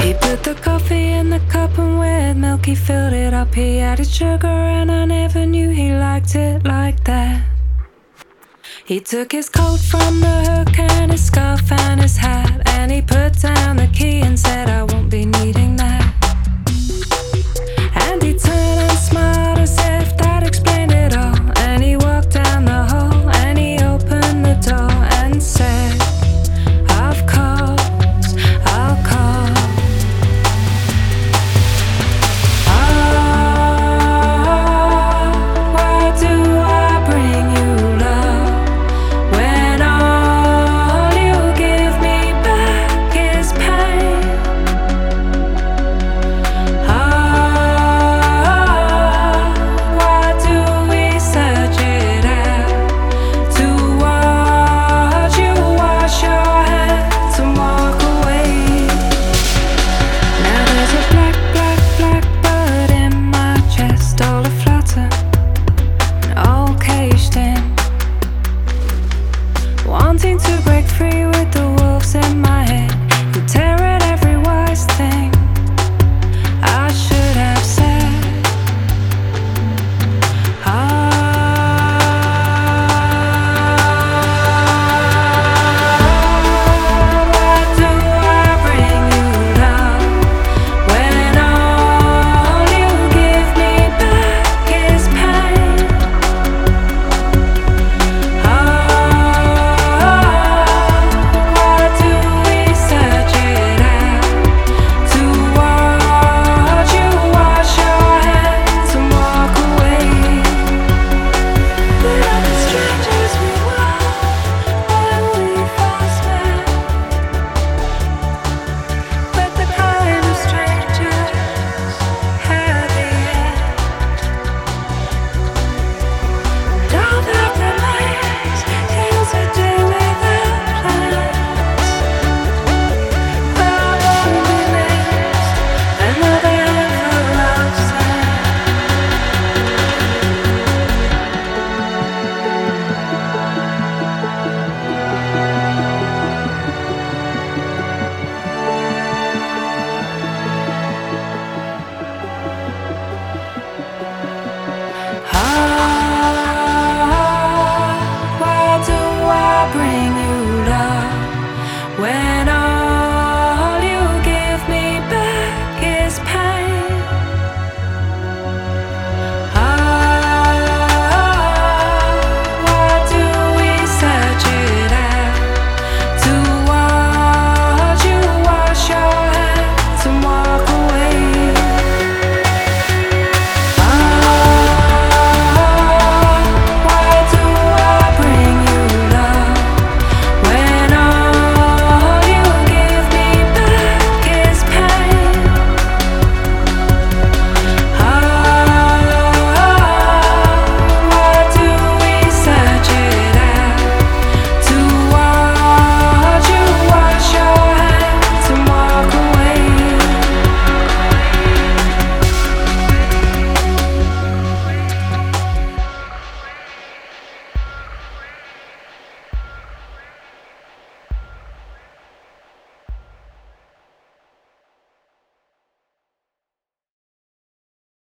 He put the coffee in the cup and with milk he filled it up. He added sugar and I never knew he liked it like that. He took his coat from the hook and his scarf and his hat, and he put down the key and said, I won't be needed.